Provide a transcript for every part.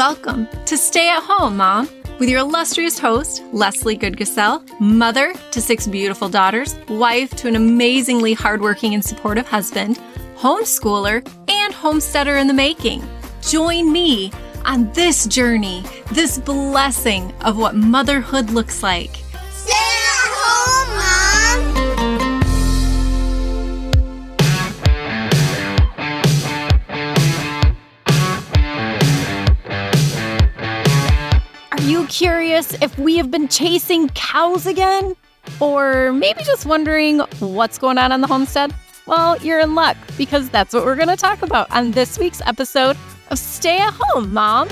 Welcome to Stay at Home, Mom, with your illustrious host, Lesley Goodgasell, mother to six beautiful daughters, wife to an amazingly hardworking and supportive husband, homeschooler, and homesteader in the making. Join me on this journey, this blessing of what motherhood looks like. Are you curious if we have been chasing cows again? Or maybe just wondering what's going on on the homestead? Well, you're in luck because that's what we're going to talk about on this week's episode of Stay at Home, Mom.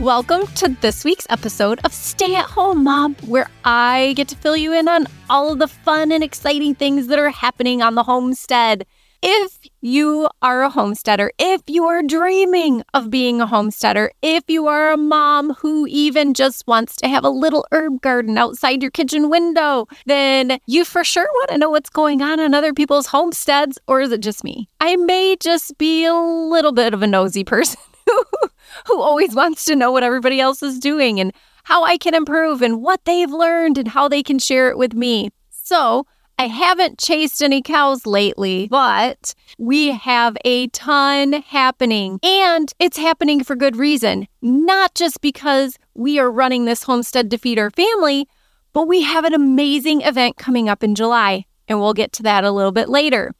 Welcome to this week's episode of Stay at Home, Mom, where I get to fill you in on all of the fun and exciting things that are happening on the homestead. If you are a homesteader, if you are dreaming of being a homesteader, if you are a mom who even just wants to have a little herb garden outside your kitchen window, then you for sure want to know what's going on on other people's homesteads, or is it just me? I may just be a little bit of a nosy person who always wants to know what everybody else is doing and how I can improve and what they've learned and how they can share it with me. So, I haven't chased any cows lately, but we have a ton happening. And it's happening for good reason. Not just because we are running this homestead to feed our family, but we have an amazing event coming up in July. And we'll get to that a little bit later.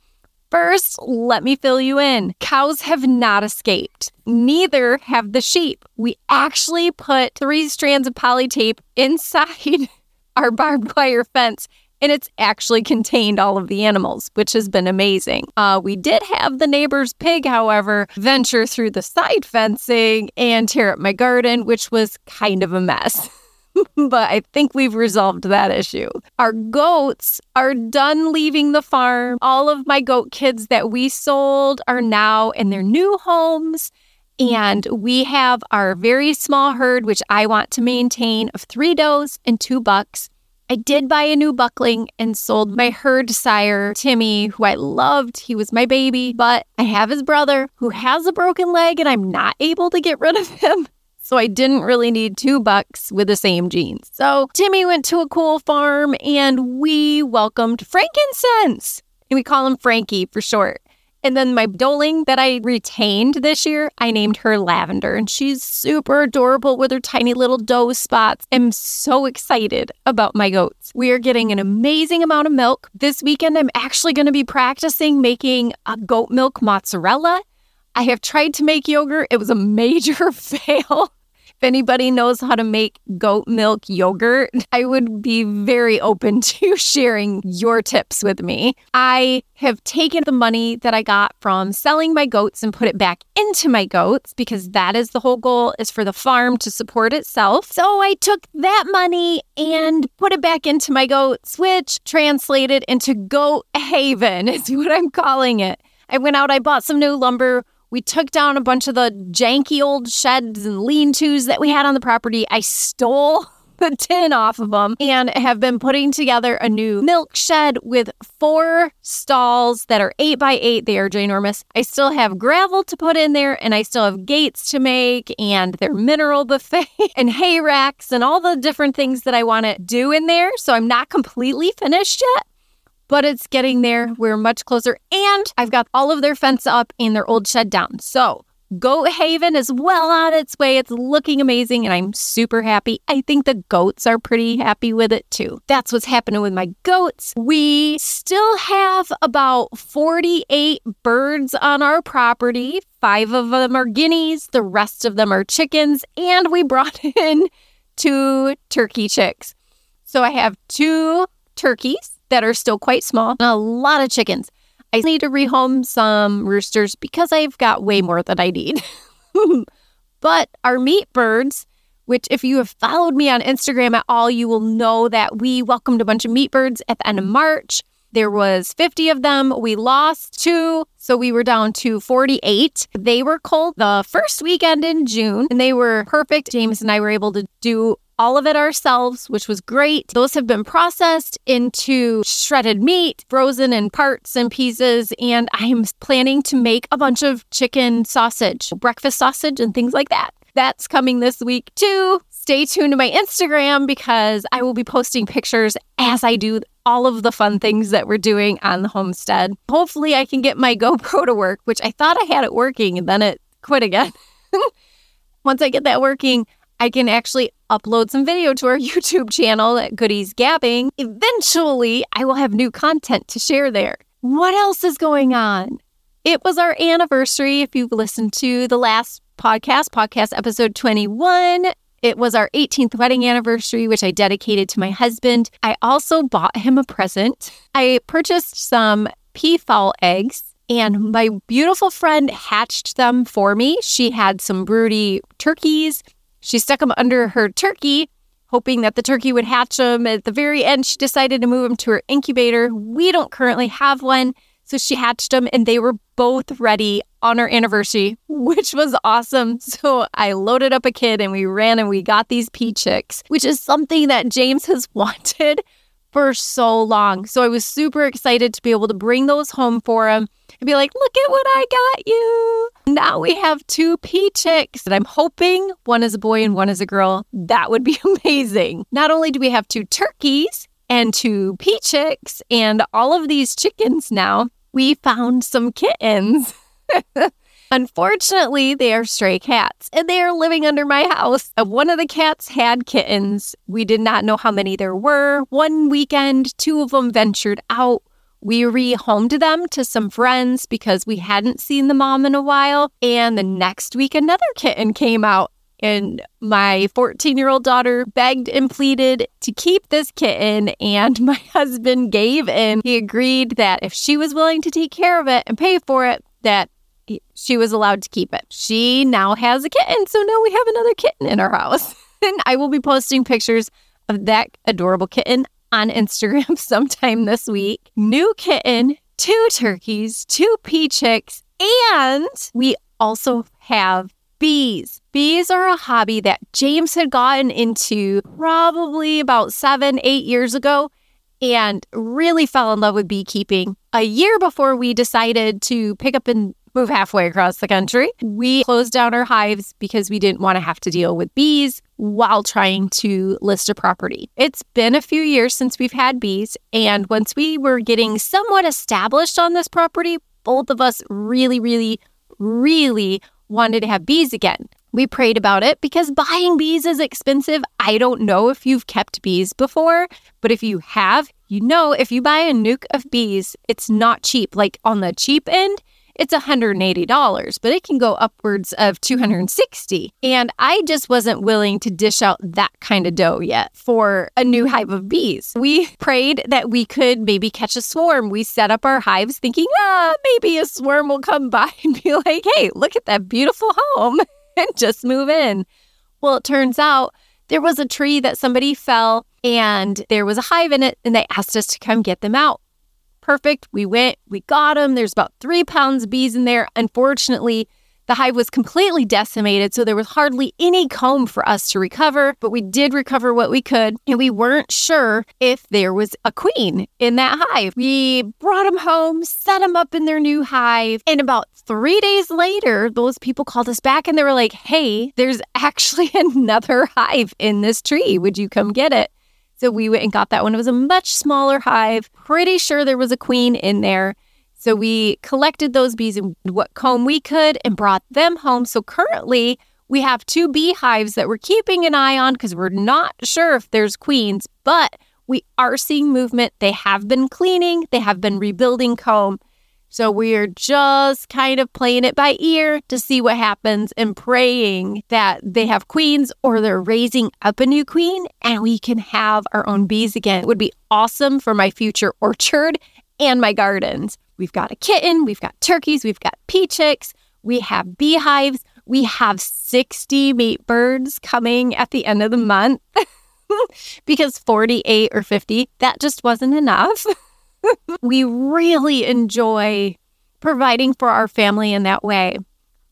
First, let me fill you in. Cows have not escaped. Neither have the sheep. We actually put three strands of poly tape inside our barbed wire fence and it's actually contained all of the animals, which has been amazing. Uh, we did have the neighbor's pig, however, venture through the side fencing and tear up my garden, which was kind of a mess. but I think we've resolved that issue. Our goats are done leaving the farm. All of my goat kids that we sold are now in their new homes. And we have our very small herd, which I want to maintain, of three does and two bucks. I did buy a new buckling and sold my herd sire, Timmy, who I loved. He was my baby, but I have his brother who has a broken leg and I'm not able to get rid of him. So I didn't really need two bucks with the same genes. So Timmy went to a cool farm and we welcomed frankincense. And we call him Frankie for short. And then my doeling that I retained this year, I named her Lavender, and she's super adorable with her tiny little doe spots. I'm so excited about my goats. We are getting an amazing amount of milk. This weekend, I'm actually going to be practicing making a goat milk mozzarella. I have tried to make yogurt, it was a major fail. If anybody knows how to make goat milk yogurt, I would be very open to sharing your tips with me. I have taken the money that I got from selling my goats and put it back into my goats because that is the whole goal is for the farm to support itself. So I took that money and put it back into my goats, which translated into Goat Haven is what I'm calling it. I went out, I bought some new lumber we took down a bunch of the janky old sheds and lean tos that we had on the property. I stole the tin off of them and have been putting together a new milk shed with four stalls that are eight by eight. They are ginormous. I still have gravel to put in there and I still have gates to make and their mineral buffet and hay racks and all the different things that I want to do in there. So I'm not completely finished yet but it's getting there. We're much closer. And I've got all of their fence up and their old shed down. So Goat Haven is well on its way. It's looking amazing and I'm super happy. I think the goats are pretty happy with it too. That's what's happening with my goats. We still have about 48 birds on our property. Five of them are guineas, the rest of them are chickens, and we brought in two turkey chicks. So I have two turkeys that are still quite small, and a lot of chickens. I need to rehome some roosters because I've got way more than I need. but our meat birds, which if you have followed me on Instagram at all, you will know that we welcomed a bunch of meat birds at the end of March. There was 50 of them. We lost two, so we were down to 48. They were cold the first weekend in June, and they were perfect. James and I were able to do all of it ourselves, which was great. Those have been processed into shredded meat, frozen in parts and pieces, and I'm planning to make a bunch of chicken sausage, breakfast sausage, and things like that. That's coming this week too. Stay tuned to my Instagram because I will be posting pictures as I do all of the fun things that we're doing on the homestead. Hopefully, I can get my GoPro to work, which I thought I had it working and then it quit again. Once I get that working, I can actually upload some video to our YouTube channel at Goody's Gabbing. Eventually, I will have new content to share there. What else is going on? It was our anniversary. If you've listened to the last podcast, podcast episode 21, it was our 18th wedding anniversary, which I dedicated to my husband. I also bought him a present. I purchased some peafowl eggs and my beautiful friend hatched them for me. She had some broody turkeys. She stuck them under her turkey, hoping that the turkey would hatch them. At the very end, she decided to move them to her incubator. We don't currently have one. So she hatched them and they were both ready on our anniversary, which was awesome. So I loaded up a kid and we ran and we got these pea chicks, which is something that James has wanted for so long. So I was super excited to be able to bring those home for him and be like, look at what I got you. Now we have two pea chicks, and I'm hoping one is a boy and one is a girl. That would be amazing. Not only do we have two turkeys and two pea chicks and all of these chickens now, we found some kittens. Unfortunately, they are stray cats and they are living under my house. Uh, one of the cats had kittens. We did not know how many there were. One weekend, two of them ventured out. We rehomed them to some friends because we hadn't seen the mom in a while. And the next week, another kitten came out. And my 14 year old daughter begged and pleaded to keep this kitten, and my husband gave in. He agreed that if she was willing to take care of it and pay for it, that she was allowed to keep it. She now has a kitten, so now we have another kitten in our house. and I will be posting pictures of that adorable kitten on Instagram sometime this week. New kitten, two turkeys, two pea chicks, and we also have bees. Bees are a hobby that James had gotten into probably about seven, eight years ago and really fell in love with beekeeping. A year before we decided to pick up and move halfway across the country. We closed down our hives because we didn't want to have to deal with bees while trying to list a property. It's been a few years since we've had bees, and once we were getting somewhat established on this property, both of us really, really, really wanted to have bees again. We prayed about it because buying bees is expensive. I don't know if you've kept bees before, but if you have, you know if you buy a nuc of bees, it's not cheap. Like on the cheap end, it's $180, but it can go upwards of 260. And I just wasn't willing to dish out that kind of dough yet for a new hive of bees. We prayed that we could maybe catch a swarm. We set up our hives thinking, ah, maybe a swarm will come by and be like, hey, look at that beautiful home and just move in. Well, it turns out there was a tree that somebody fell and there was a hive in it, and they asked us to come get them out perfect. We went, we got them. There's about three pounds of bees in there. Unfortunately, the hive was completely decimated, so there was hardly any comb for us to recover, but we did recover what we could, and we weren't sure if there was a queen in that hive. We brought them home, set them up in their new hive, and about three days later, those people called us back and they were like, hey, there's actually another hive in this tree. Would you come get it? So we went and got that one. It was a much smaller hive. Pretty sure there was a queen in there. So we collected those bees in what comb we could and brought them home. So currently, we have two beehives that we're keeping an eye on because we're not sure if there's queens, but we are seeing movement. They have been cleaning, they have been rebuilding comb. So we're just kind of playing it by ear to see what happens and praying that they have queens or they're raising up a new queen and we can have our own bees again. It would be awesome for my future orchard and my gardens. We've got a kitten, we've got turkeys, we've got pea chicks, we have beehives, we have 60 mate birds coming at the end of the month because 48 or 50, that just wasn't enough. we really enjoy providing for our family in that way.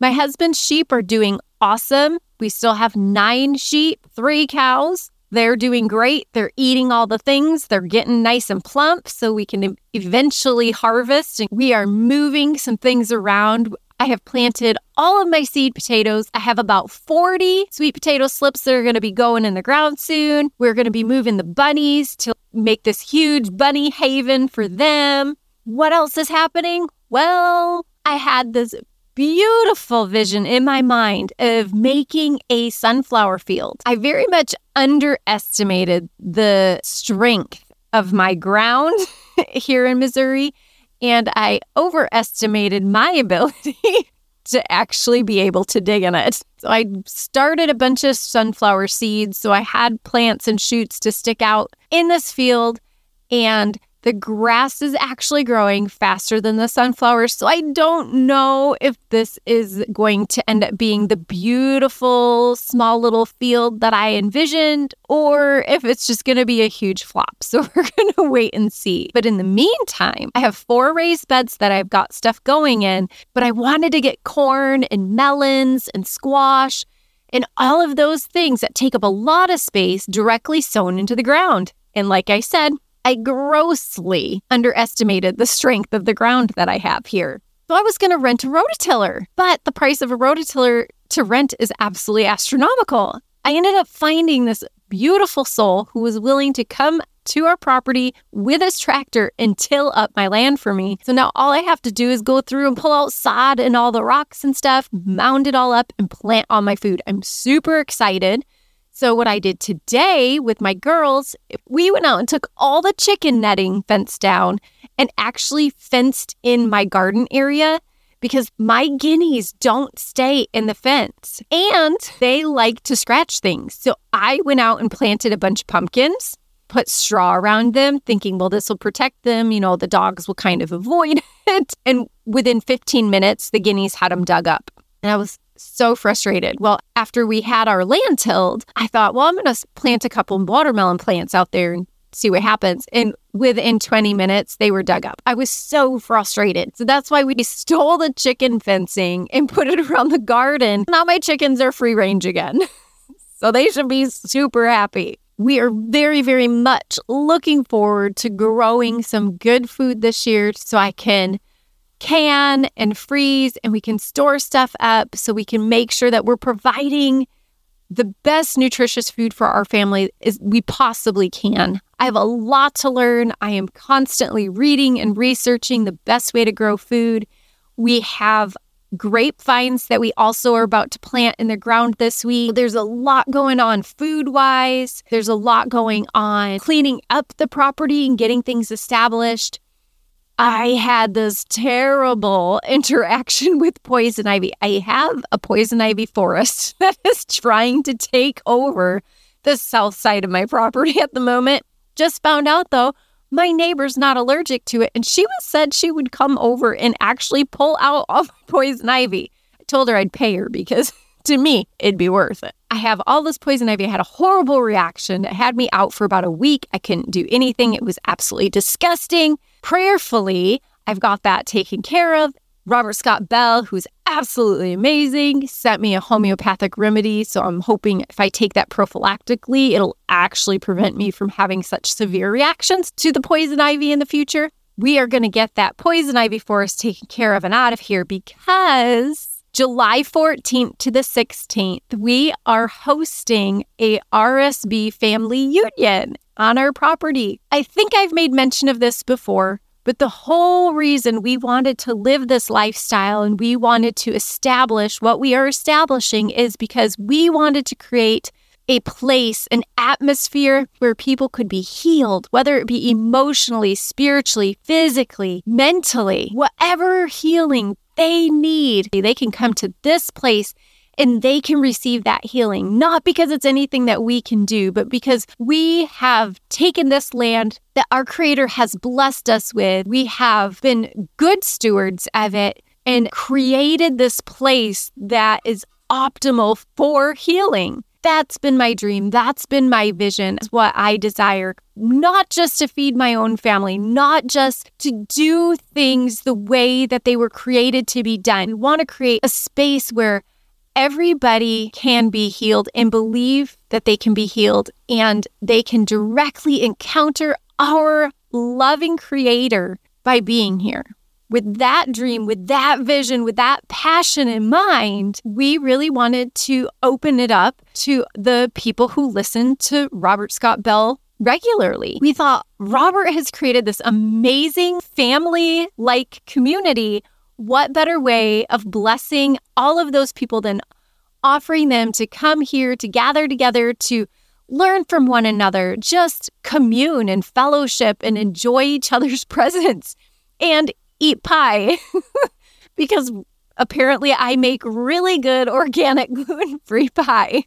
My husband's sheep are doing awesome. We still have nine sheep, three cows, They're doing great. They're eating all the things. They're getting nice and plump so we can eventually harvest. And we are moving some things around. I have planted all of my seed potatoes. I have about 40 sweet potato slips that are going to be going in the ground soon. We're going to be moving the bunnies to make this huge bunny haven for mm-hmm. them. What else is happening? Well, I had this beautiful vision in my mind of making a sunflower field. I very much underestimated the strength of my ground here in Missouri, and I overestimated my ability to actually be able to dig in it. So I started a bunch of sunflower seeds. So I had plants and shoots to stick out in this field. And the grass is actually growing faster than the sunflowers. So I don't know if this is going to end up being the beautiful small little field that I envisioned or if it's just going to be a huge flop. So we're going to wait and see. But in the meantime, I have four raised beds that I've got stuff going in, but I wanted to get corn and melons and squash and all of those things that take up a lot of space directly sown into the ground. And like I said, I grossly underestimated the strength of the ground that I have here. So I was going to rent a rototiller, but the price of a rototiller to rent is absolutely astronomical. I ended up finding this beautiful soul who was willing to come to our property with his tractor and till up my land for me. So now all I have to do is go through and pull out sod and all the rocks and stuff, mound it all up, and plant all my food. I'm super excited. So, what I did today with my girls, we went out and took all the chicken netting fence down and actually fenced in my garden area because my guineas don't stay in the fence and they like to scratch things. So, I went out and planted a bunch of pumpkins, put straw around them, thinking, well, this will protect them. You know, the dogs will kind of avoid it. And within 15 minutes, the guineas had them dug up. And I was so frustrated. Well, after we had our land tilled, I thought, well, I'm going to plant a couple watermelon plants out there and see what happens. And within 20 minutes, they were dug up. I was so frustrated. So that's why we stole the chicken fencing and put it around the garden. Now my chickens are free range again. so they should be super happy. We are very, very much looking forward to growing some good food this year so I can can and freeze and we can store stuff up so we can make sure that we're providing the best nutritious food for our family as we possibly can. I have a lot to learn. I am constantly reading and researching the best way to grow food. We have grapevines that we also are about to plant in the ground this week. There's a lot going on food wise, there's a lot going on cleaning up the property and getting things established. Um, I had this terrible interaction with poison ivy. I have a poison ivy forest that is trying to take over the south side of my property at the moment. Just found out though, my neighbor's not allergic to it, and she was said she would come over and actually pull out all my poison ivy. I told her I'd pay her because to me, it'd be worth it. I have all this poison ivy. I had a horrible reaction. It had me out for about a week. I couldn't do anything. It was absolutely disgusting. Prayerfully, I've got that taken care of. Robert Scott Bell, who's absolutely amazing, sent me a homeopathic remedy. So I'm hoping if I take that prophylactically, it'll actually prevent me from having such severe reactions to the poison ivy in the future. We are going to get that poison ivy forest taken care of and out of here because July 14th to the 16th, we are hosting a RSB family union on our property. I think I've made mention of this before, but the whole reason we wanted to live this lifestyle and we wanted to establish what we are establishing is because we wanted to create a place, an atmosphere where people could be healed, whether it be emotionally, spiritually, physically, mentally, whatever healing they need. They can come to this place and they can receive that healing, not because it's anything that we can do, but because we have taken this land that our Creator has blessed us with. We have been good stewards of it and created this place that is optimal for healing. That's been my dream. That's been my vision. Is what I desire. Not just to feed my own family, not just to do things the way that they were created to be done. We want to create a space where everybody can be healed and believe that they can be healed and they can directly encounter our loving creator by being here. With that dream, with that vision, with that passion in mind, we really wanted to open it up to the people who listen to Robert Scott Bell regularly. We thought Robert has created this amazing family like community. What better way of blessing all of those people than offering them to come here to gather together to learn from one another, just commune and fellowship and enjoy each other's presence and eat pie because apparently I make really good organic gluten free pie.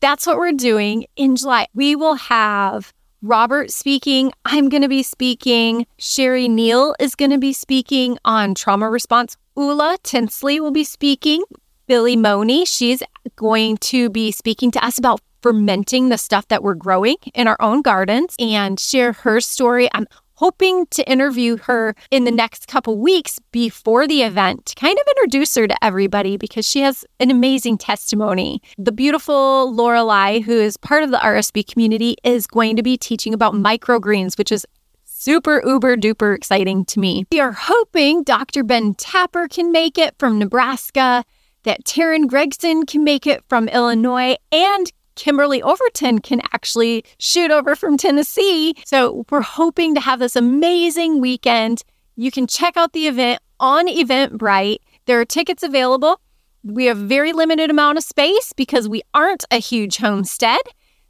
That's what we're doing in July. We will have Robert speaking. I'm going to be speaking. Sherry Neal is going to be speaking on trauma response. Ula Tinsley will be speaking. Billy Money, she's going to be speaking to us about fermenting the stuff that we're growing in our own gardens and share her story. I'm hoping to interview her in the next couple weeks before the event to kind of introduce her to everybody because she has an amazing testimony. The beautiful Lorelei, who is part of the RSB community, is going to be teaching about microgreens, which is super uber duper exciting to me. We are hoping Dr. Ben Tapper can make it from Nebraska, that Taryn Gregson can make it from Illinois, and Kimberly Overton can actually shoot over from Tennessee. So we're hoping to have this amazing weekend. You can check out the event on Eventbrite. There are tickets available. We have very limited amount of space because we aren't a huge homestead.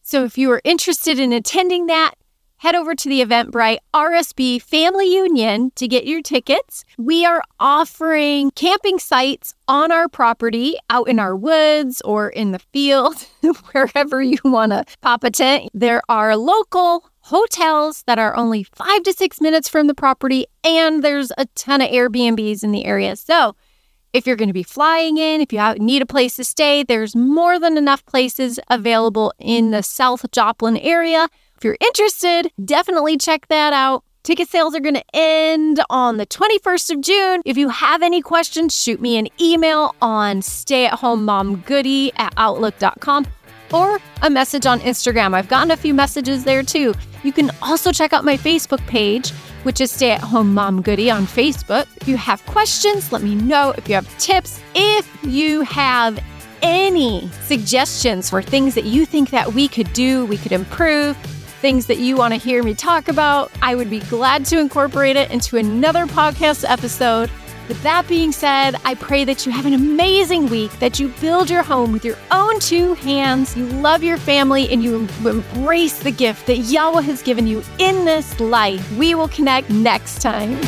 So if you are interested in attending that, head over to the Eventbrite RSB Family Union to get your tickets. We are offering camping sites on our property, out in our woods or in the field, wherever you want to pop a tent. There are local hotels that are only five to six minutes from the property, and there's a ton of Airbnbs in the area. So, if you're going to be flying in, if you need a place to stay, there's more than enough places available in the South Joplin area. If you're interested, definitely check that out. Ticket sales are going to end on the 21st of June. If you have any questions, shoot me an email on stayathomemomgoody at outlook.com or a message on Instagram. I've gotten a few messages there too. You can also check out my Facebook page, which is Stay at Home Mom Goody on Facebook. If you have questions, let me know. If you have tips, if you have any suggestions for things that you think that we could do, we could improve, things that you want to hear me talk about, I would be glad to incorporate it into another podcast episode. With that being said, I pray that you have an amazing week, that you build your home with your own two hands, you love your family, and you embrace the gift that Yahweh has given you in this life. We will connect next time.